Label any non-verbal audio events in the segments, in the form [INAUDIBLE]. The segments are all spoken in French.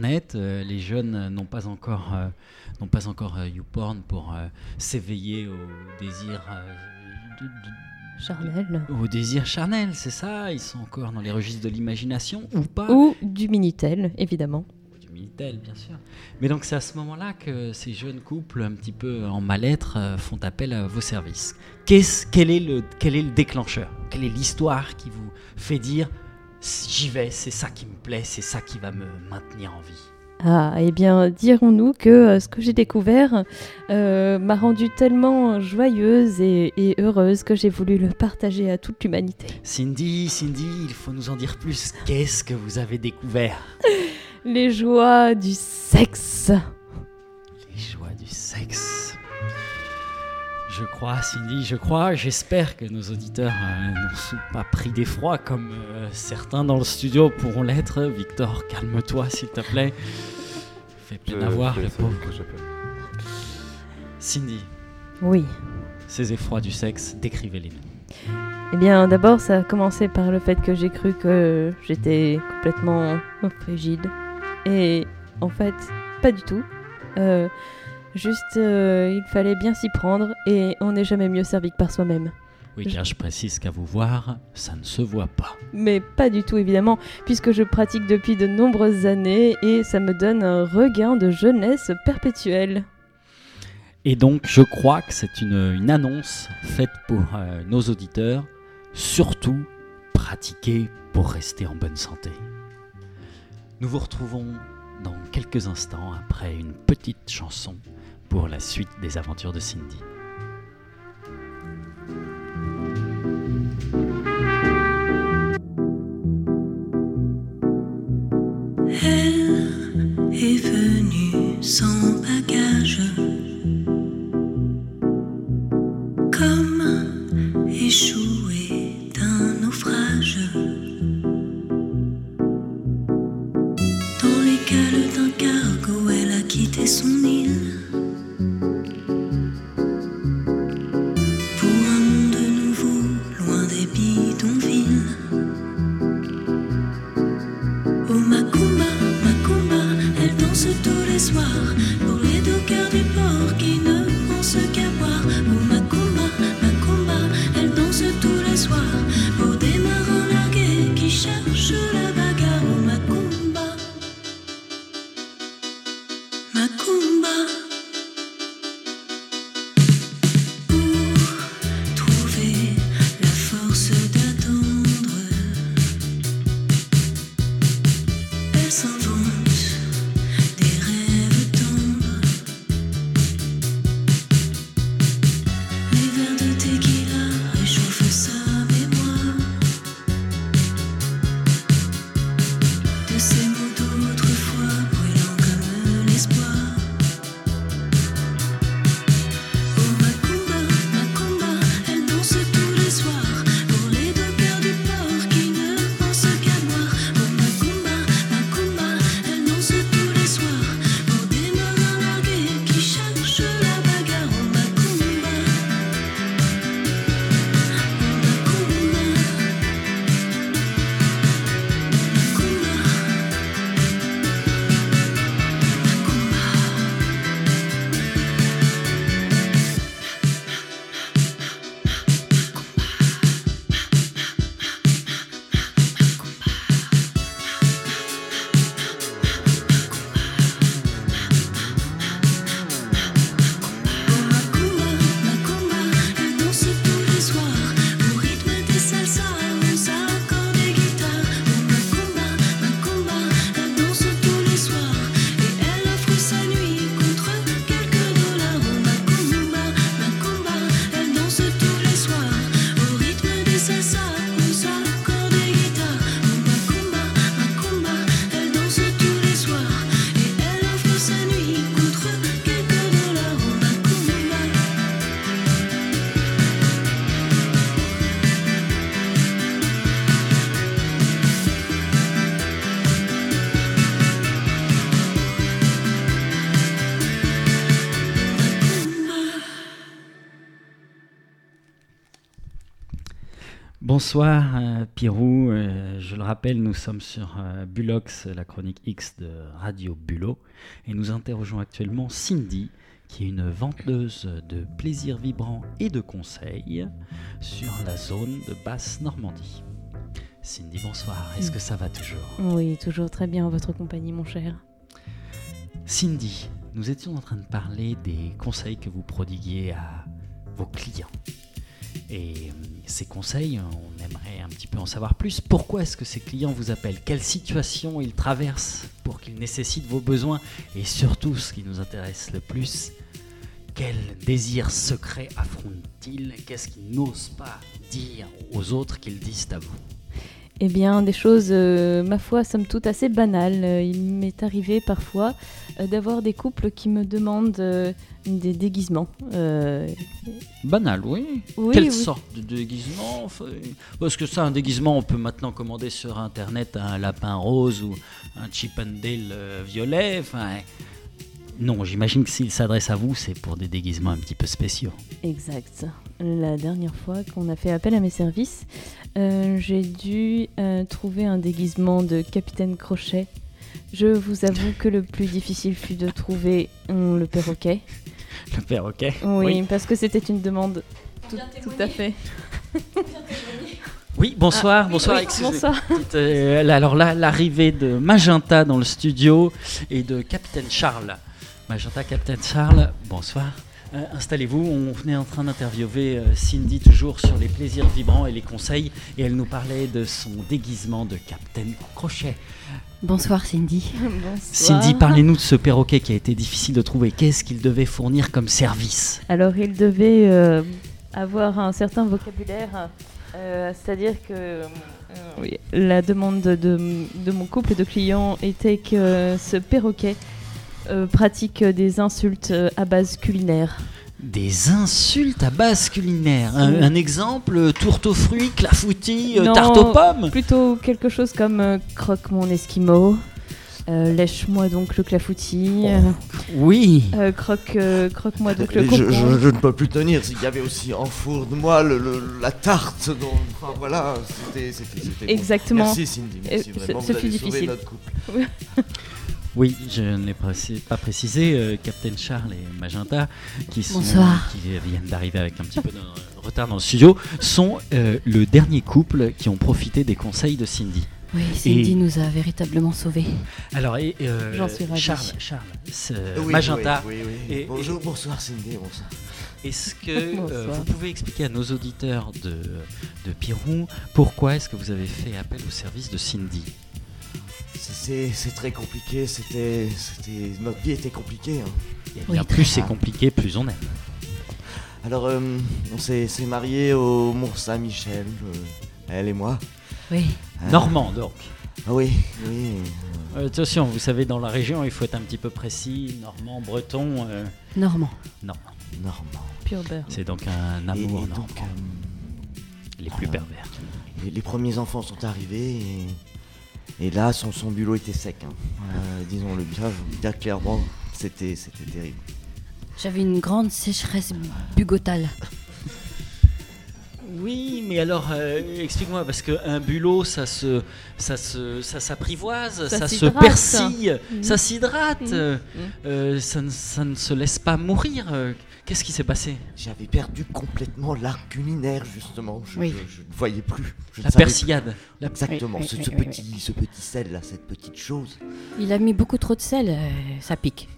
Net, euh, les jeunes n'ont pas encore, euh, n'ont pas encore euh, YouPorn pour euh, s'éveiller au désir, euh, de- de- Charnel. au désir charnel, c'est ça? Ils sont encore dans les registres de l'imagination ou pas? Ou du Minitel, évidemment. du Minitel, bien sûr. Mais donc c'est à ce moment-là que ces jeunes couples, un petit peu en mal-être, euh, font appel à vos services. Qu'est-ce, quel, est le, quel est le déclencheur? Quelle est l'histoire qui vous fait dire j'y vais, c'est ça qui me plaît, c'est ça qui va me maintenir en vie Ah, eh bien, dirons-nous que euh, ce que j'ai découvert euh, m'a rendue tellement joyeuse et, et heureuse que j'ai voulu le partager à toute l'humanité. Cindy, Cindy, il faut nous en dire plus. Qu'est-ce que vous avez découvert? Les joies du sexe. Les joies du sexe. Je crois, Cindy, je crois. J'espère que nos auditeurs euh, n'ont sou- pas pris d'effroi comme euh, certains dans le studio pourront l'être. Victor, calme-toi, s'il te plaît. Fait Je- peine à voir, je- le pauvre. Cindy, Oui. ces effrois du sexe, décrivez-les-nous. Eh bien, d'abord, ça a commencé par le fait que j'ai cru que j'étais complètement frigide. Et en fait, pas du tout. Euh, juste, euh, il fallait bien s'y prendre et on n'est jamais mieux servi que par soi-même. Oui, car je précise qu'à vous voir, ça ne se voit pas. Mais pas du tout, évidemment, puisque je pratique depuis de nombreuses années et ça me donne un regain de jeunesse perpétuelle. Et donc, je crois que c'est une, une annonce faite pour euh, nos auditeurs. Surtout, pratiquez pour rester en bonne santé. Nous vous retrouvons dans quelques instants après une petite chanson pour la suite des aventures de Cindy. Bonsoir euh, Pirou, Euh, je le rappelle, nous sommes sur euh, Bulox, la chronique X de Radio Bulot, et nous interrogeons actuellement Cindy, qui est une vendeuse de plaisirs vibrants et de conseils sur la zone de Basse-Normandie. Cindy, bonsoir, est-ce que ça va toujours? Oui, toujours très bien en votre compagnie, mon cher. Cindy, nous étions en train de parler des conseils que vous prodiguiez à vos clients. Et euh, ces conseils, on aimerait un petit peu en savoir plus. Pourquoi est-ce que ces clients vous appellent? Quelle situation ils traversent pour qu'ils nécessitent vos besoins? Et surtout, ce qui nous intéresse le plus, quel désir secret affrontent-ils? Qu'est-ce qu'ils n'osent pas dire aux autres qu'ils disent à vous? Eh bien, des choses, euh, ma foi, somme toute assez banales. Euh, il m'est arrivé parfois euh, d'avoir des couples qui me demandent euh, des déguisements. Banal, oui. oui, Quelle oui. sorte de déguisement Parce que ça, un déguisement, on peut maintenant commander sur Internet un lapin rose ou un Chippendale violet. Enfin, non, j'imagine que s'il s'adresse à vous, c'est pour des déguisements un petit peu spéciaux. Exact. La dernière fois qu'on a fait appel à mes services, euh, j'ai dû euh, trouver un déguisement de capitaine Crochet. Je vous avoue que le plus difficile fut de trouver hum, le perroquet. Le perroquet Oui, Oui. parce que c'était une demande tout, tout à fait. Oui, bonsoir, bonsoir. Oui, excusez- bonsoir. Euh, alors là, l'arrivée de Magenta dans le studio et de Capitaine Charles. Magenta, Capitaine Charles, bonsoir. Euh, Installez-vous, on venait en train d'interviewer euh, Cindy toujours sur les plaisirs vibrants et les conseils et elle nous parlait de son déguisement de Capitaine Crochet. Bonsoir Cindy. [LAUGHS] Bonsoir. Cindy, parlez-nous de ce perroquet qui a été difficile de trouver. Qu'est-ce qu'il devait fournir comme service? Alors, il devait euh, avoir un certain vocabulaire, euh, c'est-à-dire que euh, oui, la demande de, de mon couple de clients était que ce perroquet pratique des insultes euh, à base culinaire. Des insultes à base culinaire. Un, exemple, euh, tourte aux fruits, clafoutis, euh, Non. tarte aux pommes Plutôt quelque chose comme euh, croque mon esquimau, euh, lèche-moi donc le clafoutis, euh, Oui. euh, croque, euh, croque-moi donc le je, je- je ne peux plus tenir. Il y avait aussi en four de moi le, le- la tarte. Donc, enfin voilà, c'était. c'était- c'était bon. Exactement. Merci Cindy, merci Et vraiment. ce- ce vous fut avez sauvé difficile. notre couple. [LAUGHS] Oui, je ne l'ai pas précisé, euh, Captain Charles et Magenta, qui, sont, qui viennent d'arriver avec un petit peu de retard dans le studio, sont euh, le dernier couple qui ont profité des conseils de Cindy. Oui, Cindy Et- nous a véritablement sauvés. Alors, et, euh, J'en suis ravie. Charles, Charles c'est- Oui, Magenta, oui, oui, oui. Et- Bonjour, bonsoir Cindy, bonsoir. est-ce que [LAUGHS] euh, vous pouvez expliquer à nos auditeurs de, de Pirou pourquoi est-ce que vous avez fait appel au service de Cindy? C'est- très compliqué. C'était, c'était, notre vie était compliquée. hein. Oui, plus c'est compliqué, plus on aime. Alors, euh, on s'est s'est mariés au Mont Saint-Michel, euh, elle et moi. Oui. Euh, Normand, donc. Ah oui, oui. Euh, attention, vous savez, dans la région, il faut être un petit peu précis. Normand, breton, euh, Normand. non. Normand. Pure beurre. C'est donc un Et- et amour donc, normand. euh, Les plus euh, pervers. Les, les premiers enfants sont arrivés et, et là, son, son bulot était sec. hein. Euh, Disons-le bien, bien clairement, c'était terrible. J'avais une grande sécheresse bugotale. Oui, mais alors, euh, explique-moi, parce qu'un bulot, ça se, ça se, ça s'apprivoise, ça, Ça se persille, Mhm. ça s'hydrate, Mhm. euh, ça, ne, ça ne se laisse pas mourir. euh. Qu'est-ce qui s'est passé? J'avais perdu complètement culinaire, justement. Je, Oui. je- je ne voyais plus. Je La persillade. La-. Exactement, Oui, ce, oui, ce oui, oui, petit, ce petit sel là, cette petite chose. Il a mis beaucoup trop de sel, euh, ça pique.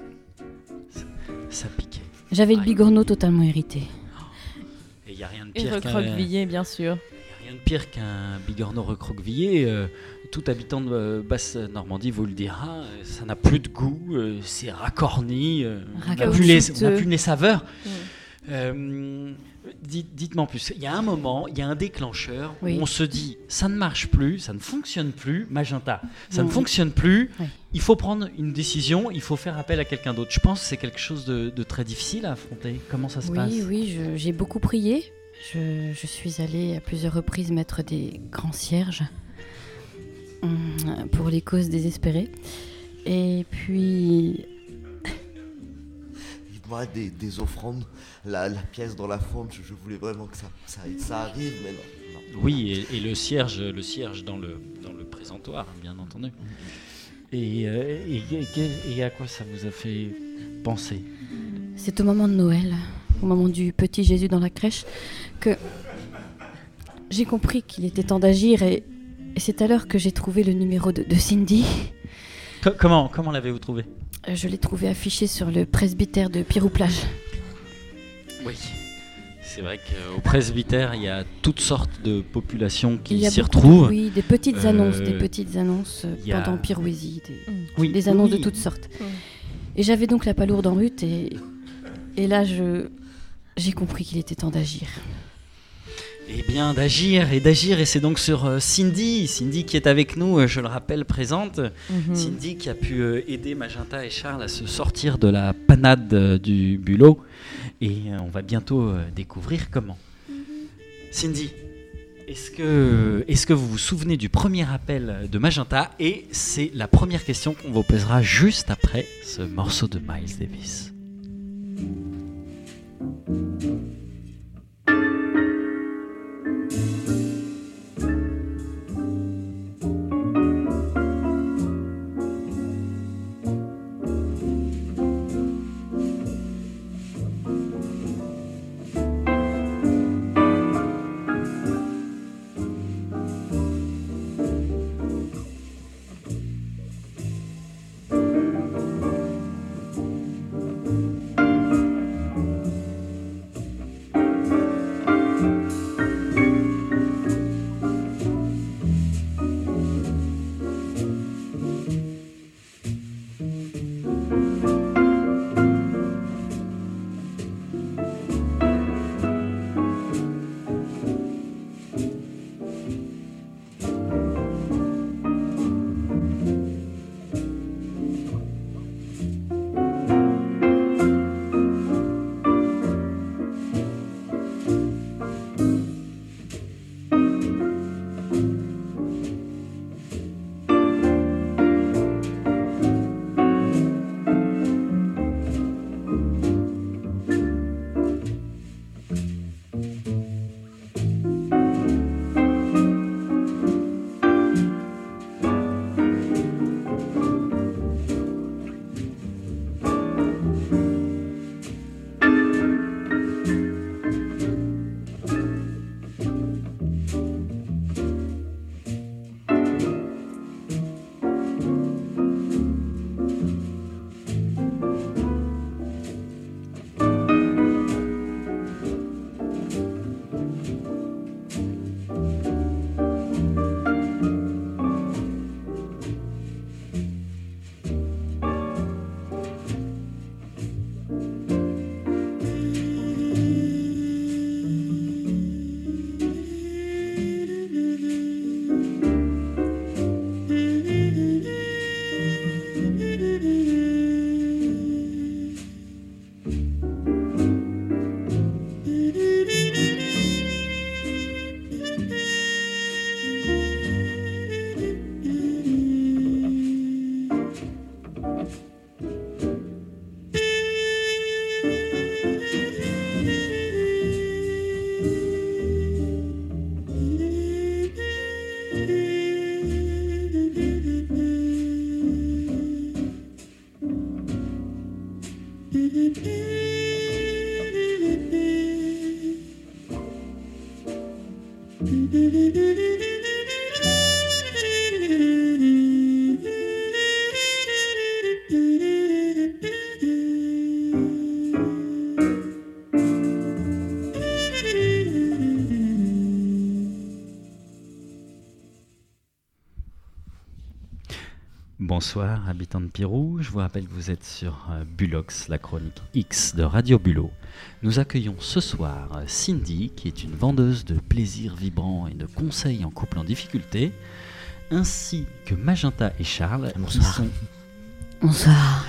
Ça piquait. J'avais le bigorneau totalement irrité. N'y a rien de pire qu'un... recroquevillé, bien sûr. Rien de pire qu'un bigorneau recroquevillé. euh, tout habitant de euh, Basse-Normandie vous le dira. euh, ça n'a plus de goût, euh, c'est racorni, on n'a plus, les- on n'a plus les saveurs. Mm. Euh, dites- Dites-moi en plus. Il y a un moment, il y a un déclencheur Oui. où on se dit ça ne marche plus, ça ne fonctionne plus. Magenta, ça Non, ne oui. fonctionne plus. Oui. Il faut prendre une décision, il faut faire appel à quelqu'un d'autre. Je pense que c'est quelque chose de, de très difficile à affronter. Comment ça se passe? Oui, oui, je- j'ai beaucoup prié. Je, je suis allée à plusieurs reprises mettre des grands cierges hum, pour les causes désespérées. Et puis, pas, des, des offrandes, la, la pièce dans la forme, je, je voulais vraiment que ça, ça, ça arrive, mais non. non. Oui, et, et le cierge, le cierge dans le, dans le présentoir, bien entendu. Et, euh, et, et- et à quoi ça vous a fait penser? C'est au moment de Noël, au moment du petit Jésus dans la crèche, que j'ai compris qu'il était temps d'agir et, et c'est alors que j'ai trouvé le numéro de, de Cindy. Co- Comment, comment l'avez-vous trouvé? Euh, Je l'ai trouvé affiché sur le presbytère de Pirou-Plage. Oui. C'est vrai qu'au presbytère, il y a toutes sortes de populations qui s'y de- retrouvent. Oui, des petites Euh, annonces, des petites annonces euh, a- pendant Pirouésie, des, Oui, des annonces oui. de toutes sortes. Mm. Et j'avais donc la palourde en route et, et là je j'ai compris qu'il était temps d'agir. Eh bien, d'agir et d'agir, et c'est donc sur euh, Cindy, Cindy qui est avec nous, euh, je le rappelle, présente. Mhm. Cindy qui a pu euh, aider Magenta et Charles à se sortir de la panade du bulot, et on va bientôt découvrir comment. Cindy, est-ce que, est-ce que vous vous souvenez du premier appel de Magenta? Et c'est la première question qu'on vous posera juste après ce morceau de Miles Davis. Bonsoir, habitants de Pirou. Je vous rappelle que vous êtes sur euh, Bulox, la chronique X de Radio Bulot. Nous accueillons ce soir euh, Cindy, qui est une vendeuse de plaisirs vibrants et de conseils en couple en difficulté, ainsi que Magenta et Charles, qui Bonsoir. sont Bonsoir.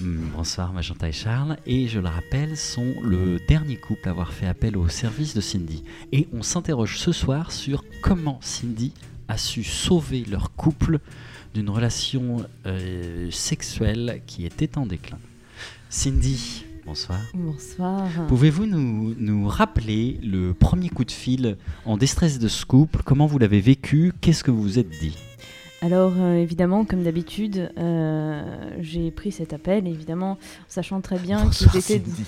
Mm, Bonsoir Magenta et Charles, et je le rappelle, sont le dernier couple à avoir fait appel au service de Cindy. Et on s'interroge ce soir sur comment Cindy a su sauver leur couple d'une relation euh, sexuelle qui était en déclin. Cindy, Bonsoir. Bonsoir. Pouvez-vous nous, nous rappeler le premier coup de fil en déstress de scoop Comment vous l'avez vécu? Qu'est-ce que vous vous êtes dit? Alors euh, évidemment, comme d'habitude, euh, j'ai pris cet appel, évidemment, sachant très bien qu'ils étaient... Cindy.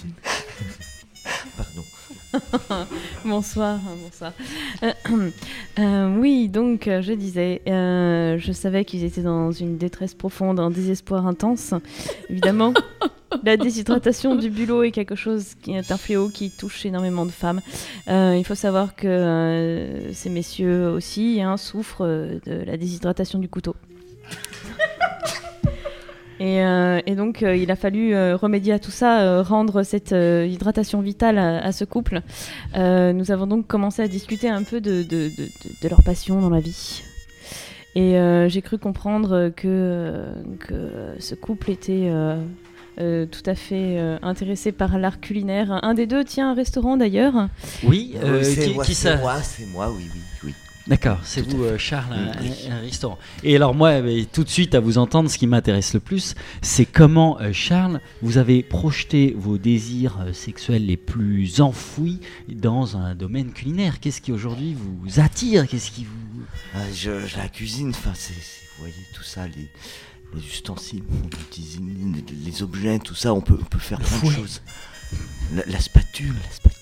[LAUGHS] Pardon. [LAUGHS] Bonsoir, bonsoir. Euh, [CLEARS THROAT] euh, oui, donc euh, je disais, euh, je savais qu'ils étaient dans une détresse profonde, un désespoir intense. Évidemment, [LAUGHS] la déshydratation du bulot est quelque chose qui est un fléau qui touche énormément de femmes. Il faut savoir que ces messieurs aussi hein, souffrent de la déshydratation du couteau. Et, euh, et donc, euh, il a fallu euh, remédier à tout ça, euh, rendre cette euh, hydratation vitale à, à ce couple. Euh, nous avons donc commencé à discuter un peu de, de, de, de- de leur passion dans la vie. Et euh, j'ai cru comprendre que, que ce couple était euh, euh, tout à fait euh, intéressé par l'art culinaire. Un des deux tient un restaurant d'ailleurs. Oui, euh, c'est qui, moi, qui c'est ça moi, c'est moi, oui, oui, oui. D'accord, c'est vous, euh, Charles, un, Oui. un- restaurant. Et alors moi, euh, tout de suite, à vous entendre, ce qui m'intéresse le plus, c'est comment, euh, Charles, vous avez projeté vos désirs euh, sexuels les plus enfouis dans un domaine culinaire. Qu'est-ce qui aujourd'hui vous attire? Qu'est-ce qui vous... Ah, je, je la cuisine, enfin, c'est, vous voyez, tout ça, les, les ustensiles, les, les objets, tout ça, on peut, on peut faire plein de choses. La, la spatule, la spatule.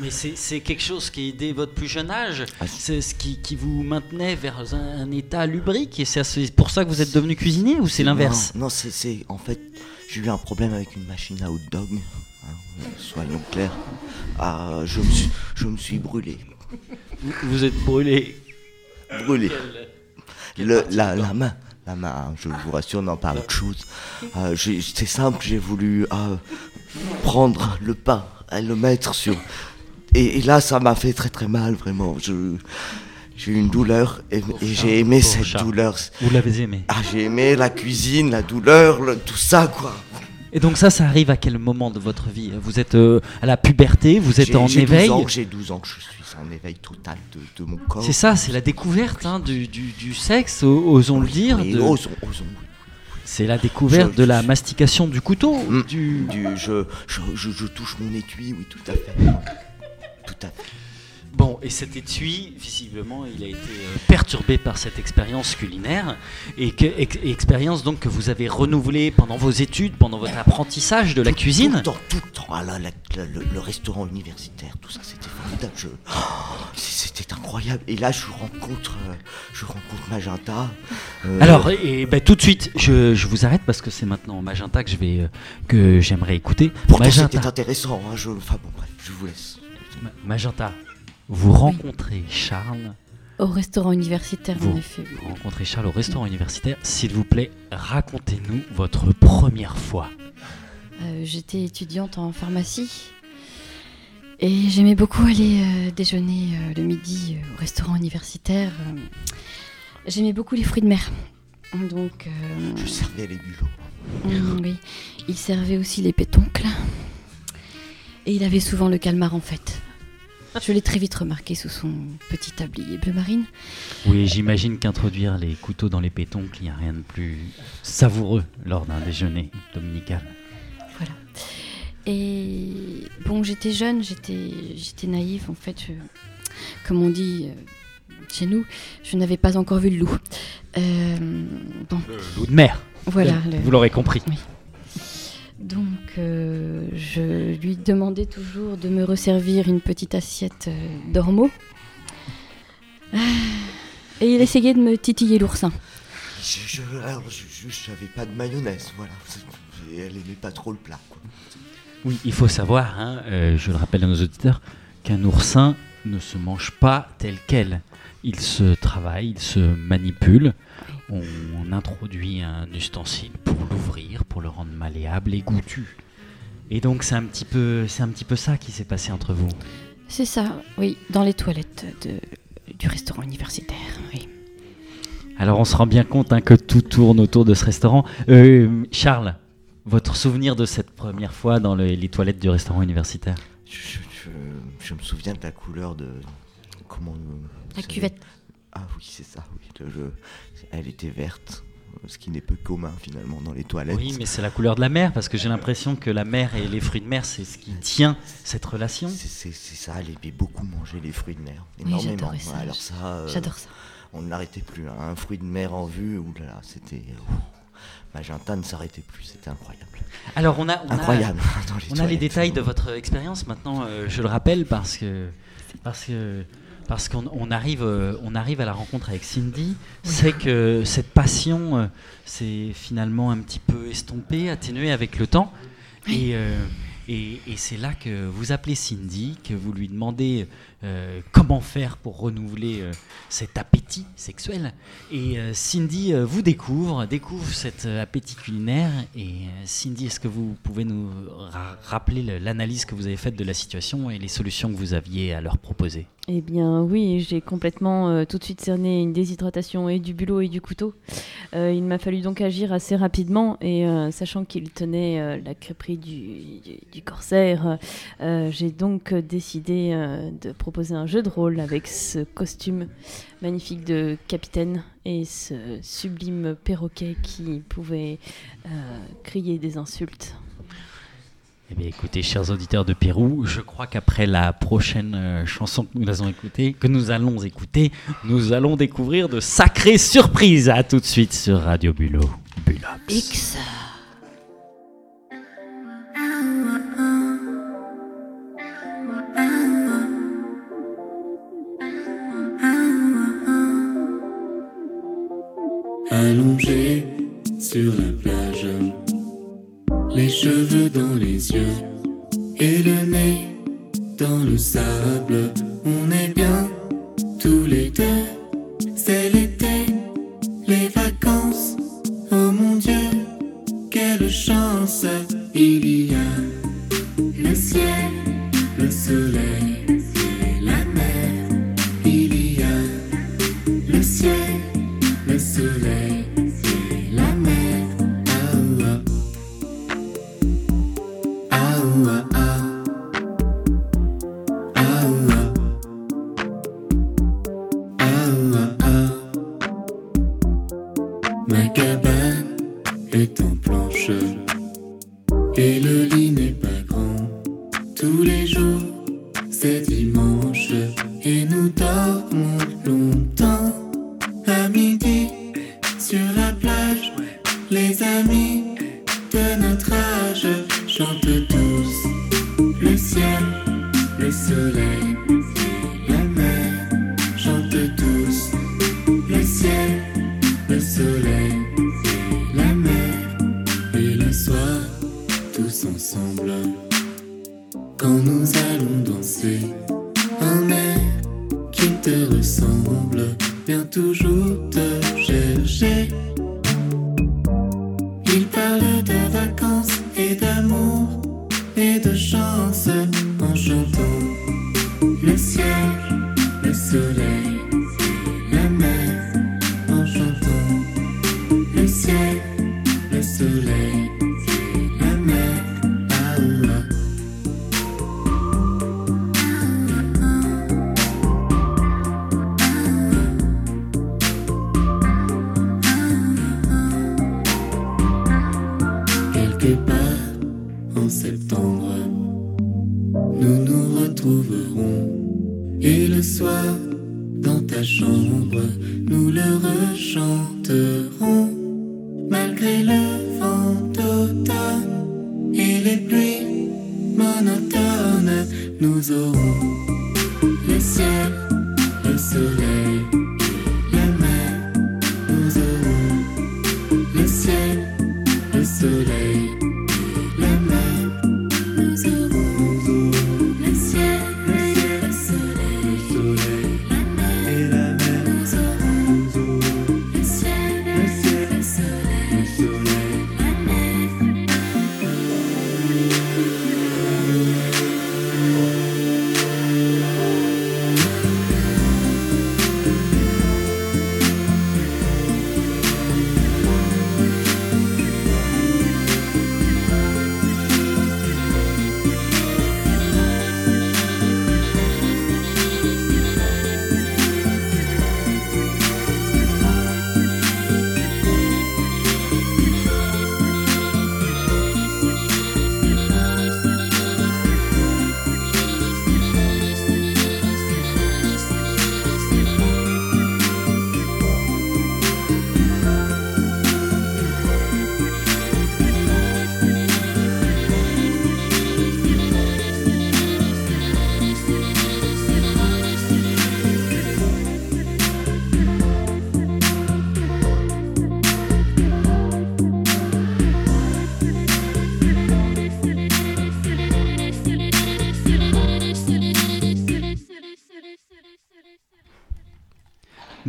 Mais c'est quelque chose qui, dès votre plus jeune âge, Ah, c'est ce qui, qui vous maintenait vers un, un état lubrique et c'est pour ça que vous êtes devenu cuisinier ou c'est l'inverse? Non, non, c'est, en fait, j'ai eu un problème avec une machine à hot dog, hein, soyons clairs. Ah, je me suis, je me suis brûlé, vous, vous êtes brûlé. brûlé. Quelle Le, la, la main, la main, hein, je vous rassure, non pas autre chose. Euh, j'ai- c'est simple, j'ai voulu euh, prendre le pain et le mettre sur. Et, et là, ça m'a fait très très mal, vraiment. Je, j'ai eu une douleur et, et j'ai aimé cette douleur. Vous l'avez aimé. Ah, j'ai aimé la cuisine, la douleur, le- tout ça, quoi. Et donc ça, ça arrive à quel moment de votre vie? Vous êtes euh, à la puberté, vous êtes en j'ai 12 éveil. J'ai 12 ans que je suis en éveil total de, de mon corps. C'est ça, c'est la découverte hein, du, du- du sexe, osons le dire. Oui, de- osons, osons, oui. C'est la découverte Je- de la mastication du couteau. Mm. Du... Du, je, je, je, je touche mon étui, oui, tout à fait. Tout à fait. Bon, et cet étui, visiblement, il a été euh, perturbé par cette expérience culinaire, et que, ex- expérience donc que vous avez renouvelée pendant vos études, pendant votre apprentissage de la Tout cuisine. le temps, tout le temps. Ah là, la- la- le, le restaurant universitaire, tout ça, c'était formidable. Je- oh, c'était incroyable. Et là, je rencontre, euh, je rencontre Magenta. euh, Alors, et, ben, tout de suite, je, je vous arrête parce que c'est maintenant Magenta que je vais, que j'aimerais écouter. pourtant, Magenta, c'était intéressant. hein, je, enfin bon, bref, je vous laisse. Ma- Magenta, vous rencontrez Charles, Au restaurant universitaire, Vous. en effet. oui. vous rencontrez Charles au restaurant universitaire. S'il vous plaît, racontez-nous votre première fois. Euh, J'étais étudiante en pharmacie et j'aimais beaucoup aller euh, déjeuner euh, le midi euh, au restaurant universitaire. J'aimais beaucoup les fruits de mer. Donc, euh, Je servais les bulots. mm, oui, il servait aussi les pétoncles. Et il avait souvent le calmar en fait. Je l'ai très vite remarqué sous son petit tablier bleu marine. Oui, j'imagine qu'introduire les couteaux dans les pétoncles, il n'y a rien de plus savoureux lors d'un déjeuner dominical. Voilà. Et bon, j'étais jeune, j'étais, j'étais naïve en fait. je- comme on dit euh, chez nous, je n'avais pas encore vu le loup. Euh, bon, Le loup de mer, voilà. le- vous l'aurez compris. Donc, euh, je lui demandais toujours de me resservir une petite assiette euh, d'ormeaux. Ah, Et il essayait de me titiller l'oursin. Je, je, alors, je, je, j'avais pas de mayonnaise, voilà. Elle aimait pas trop le plat, quoi. Oui, il faut savoir, hein, euh, je le rappelle à nos auditeurs, qu'un oursin ne se mange pas tel quel. Il se travaille, il se manipule. On, introduit un ustensile pour l'ouvrir, pour le rendre malléable et goûtu. Et donc c'est un petit peu, c'est un petit peu ça qui s'est passé entre vous. C'est ça, oui, dans les toilettes de, du restaurant universitaire. Oui. Alors on se rend bien compte hein, que tout tourne autour de ce restaurant. Euh, Charles, votre souvenir de cette première fois dans le- les toilettes du restaurant universitaire? Je, je, je- je me souviens de la couleur de. Comment. La cuvette. Ah oui, c'est ça, oui. le- le- elle était verte. ce qui n'est peu commun finalement dans les toilettes. Oui, mais c'est la couleur de la mer, parce que j'ai l'impression que la mer et les fruits de mer, c'est ce qui tient cette relation. C'est ça, elle aimait beaucoup manger les fruits de mer, Oui, énormément. ça. Alors ça, euh, J'adore ça. on ne l'arrêtait plus. hein. Un fruit de mer en vue, ou là, c'était. Magenta ne s'arrêtait plus, c'était incroyable. Alors, on a, on a- Incroyable. dans les On a les détails de votre expérience maintenant, euh, je le rappelle, parce que parce que parce qu'on on arrive euh, on arrive à la rencontre avec Cindy, c'est que cette passion euh, s'est finalement un petit peu estompée, atténuée avec le temps, et euh, et, et c'est là que vous appelez Cindy, que vous lui demandez euh, comment faire pour renouveler euh, cet appétit sexuel? Et euh, Cindy vous découvre, découvre cet appétit culinaire. Et Cindy, est-ce que vous pouvez nous ra- rappeler le- l'analyse que vous avez faite de la situation et les solutions que vous aviez à leur proposer? Eh bien oui, j'ai complètement tout de suite cerné une déshydratation et du bulot et du couteau. Il m'a fallu donc agir assez rapidement et sachant qu'il tenait la crêperie du, corsaire, j'ai donc décidé de proposer un jeu de rôle avec ce costume magnifique de capitaine et ce sublime perroquet qui pouvait euh, crier des insultes. Eh bien, écoutez, chers auditeurs de Pérou, je crois qu'après la prochaine euh, chanson que nous allons écouter, que nous allons écouter, nous allons découvrir de sacrées surprises. À tout de suite sur Radio Bulot. Bulops. X. allongé sur la plage, les cheveux dans les yeux et le nez dans le sable. On est bien tous les deux,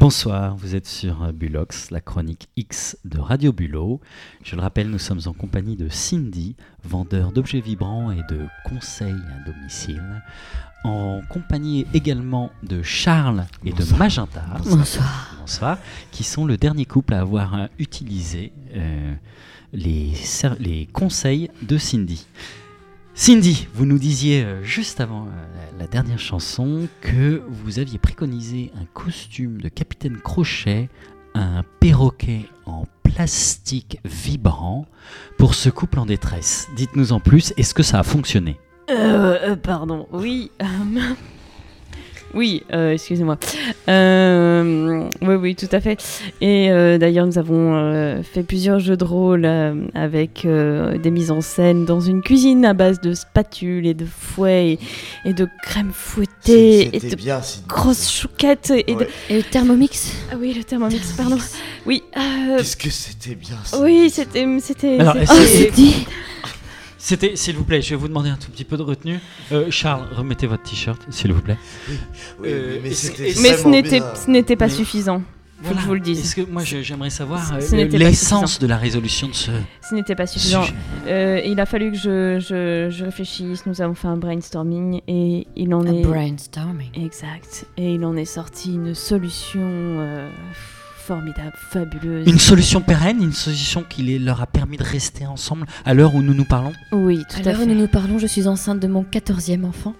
Bonsoir, vous êtes sur Bulox, la chronique X de Radio Bulot. Je le rappelle, nous sommes en compagnie de Cindy, vendeur d'objets vibrants et de conseils à domicile. En compagnie également de Charles et de Magenta. Bonsoir. Bonsoir, qui sont le dernier couple à avoir euh, utilisé euh, les conseils de Cindy. Cindy, vous nous disiez euh, juste avant euh, la, dernière chanson que vous aviez préconisé un costume de capitaine Crochet, un perroquet en plastique vibrant pour ce couple en détresse. Dites-nous en plus, est-ce que ça a fonctionné? Euh, euh, pardon, oui. [LAUGHS] oui, euh, excusez-moi. Euh, oui, oui, tout à fait. Et euh, d'ailleurs, nous avons euh, fait plusieurs jeux de rôle euh, avec euh, des mises en scène dans une cuisine à base de spatules et de fouets et, et de crème fouettée et C'était de bien, grosses chouquettes et de... Et le Thermomix Ah oui, le thermomix, pardon. Oui, euh, Qu'est-ce que c'était bien, Cindy. oui, c'était... c'était Alors, c'était- est-ce Oh, que- c'est dit? C'était, s'il vous plaît, je vais vous demander un tout petit peu de retenue. Euh, Charles, remettez votre t-shirt, s'il vous plaît. Oui, Euh, mais ce n'était, bien. ce n'était pas Mais- suffisant. Faut que je vous le dise. Est-ce que moi je- j'aimerais savoir euh, l'essence de la résolution de ce Ce n'était pas suffisant. Euh, il a fallu que je, je, je réfléchisse. Nous avons fait un brainstorming et il en Un est brainstorming. exact. Et il en est sorti une solution euh, formidable, fabuleuse. Une solution pérenne, une solution qui les- leur a permis de rester ensemble à l'heure où nous nous parlons Oui, tout À à l'heure où nous nous parlons, je suis enceinte de mon 14e enfant.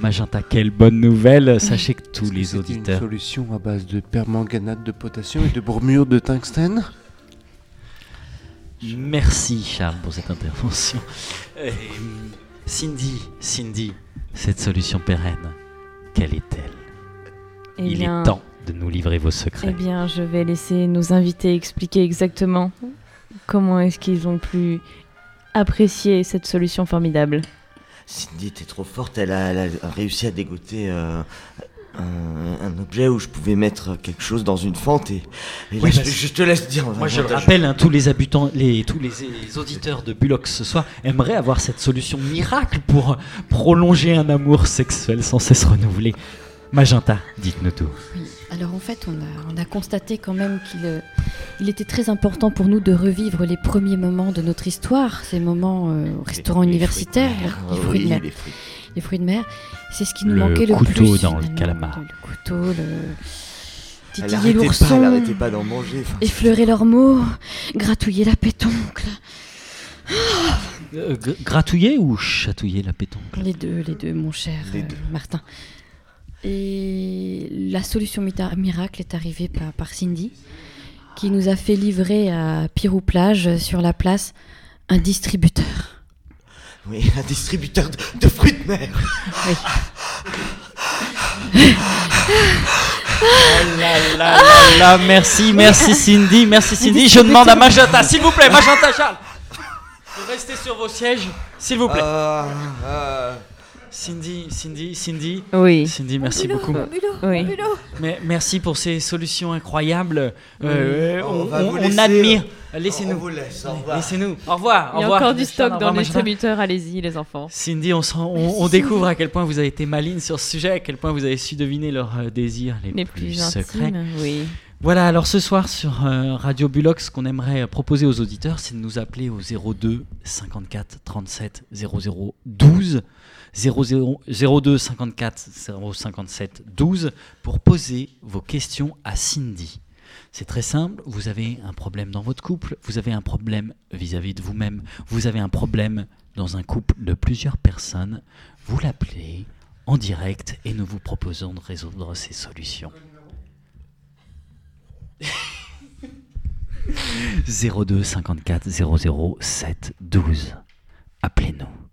Magenta, quelle bonne nouvelle Sachez que tous que les c'était auditeurs. Une solution à base de permanganate de potassium et de bromure de tungstène? Merci Charles pour cette intervention. Euh, Cindy, Cindy, cette solution pérenne, quelle est-elle? Eh Il bien, est temps de nous livrer vos Eh secrets. bien, je vais laisser nos invités expliquer exactement comment est-ce qu'ils ont pu apprécier cette solution formidable. Cindy était trop forte, elle a, elle a réussi à dégoter euh, un, un objet où je pouvais mettre quelque chose dans une fente et, et là, Oui, je, te laisse dire. Moi, je le rappelle, hein, tous les habitants, les, tous les, les auditeurs de Bulox ce soir aimeraient avoir cette solution miracle pour prolonger un amour sexuel sans cesse renouvelé. Magenta, dites-nous tout. Oui. Alors en fait, on a, on a constaté quand même qu'il euh, il était très important pour nous de revivre les premiers moments de notre histoire, ces moments euh, au restaurant Les- les universitaire, fruits de mer. les fruits de oui, mer. les fruits. Les fruits de mer, c'est ce qui nous Le manquait le couteau plus. dans le calamar. Le, le couteau, le titiller l'ourson, pas d'en manger. enfin, effleurer leurs mots, gratouiller la pétoncle. Euh, gr- gratouiller ou chatouiller la pétanque Les deux, les deux, mon cher euh. Martin. Et la solution miracle est arrivée par, par Cindy, qui nous a fait livrer à Pirou Plage, sur la place, un distributeur. Oui, un distributeur de, de fruits de mer. Oh là là là là, merci, merci Cindy, merci Cindy. Je demande à Magenta, s'il vous plaît, Magenta Charles, de rester sur vos sièges, s'il vous plaît. Ah, ah. Cindy, Cindy, Cindy, Oui, Cindy, merci beaucoup. oui. Mais merci pour ces solutions incroyables. Euh, On on, va on- vous on laisser, admire. Laissez-nous. vous laisse, au revoir. Laissez-nous. Au revoir. Il y a revoir. encore du stock dans revoir, le Magenta. distributeur, allez-y les enfants. Cindy, on, sent- on, on découvre à quel point vous avez été maline sur ce sujet, à quel point vous avez su deviner leurs euh, désirs les, Les plus, plus secrets. oui. Voilà, alors ce soir sur euh, Radio Bulox, ce qu'on aimerait euh, proposer aux auditeurs, c'est de nous appeler au 02 54 37 00 12, 00 02 54 057 12 pour poser vos questions à Cindy. C'est très simple, vous avez un problème dans votre couple, vous avez un problème vis-à-vis de vous-même, vous avez un problème dans un couple de plusieurs personnes, vous l'appelez en direct et nous vous proposons de résoudre ces solutions. 02 54 00 7 12. Appelez-nous.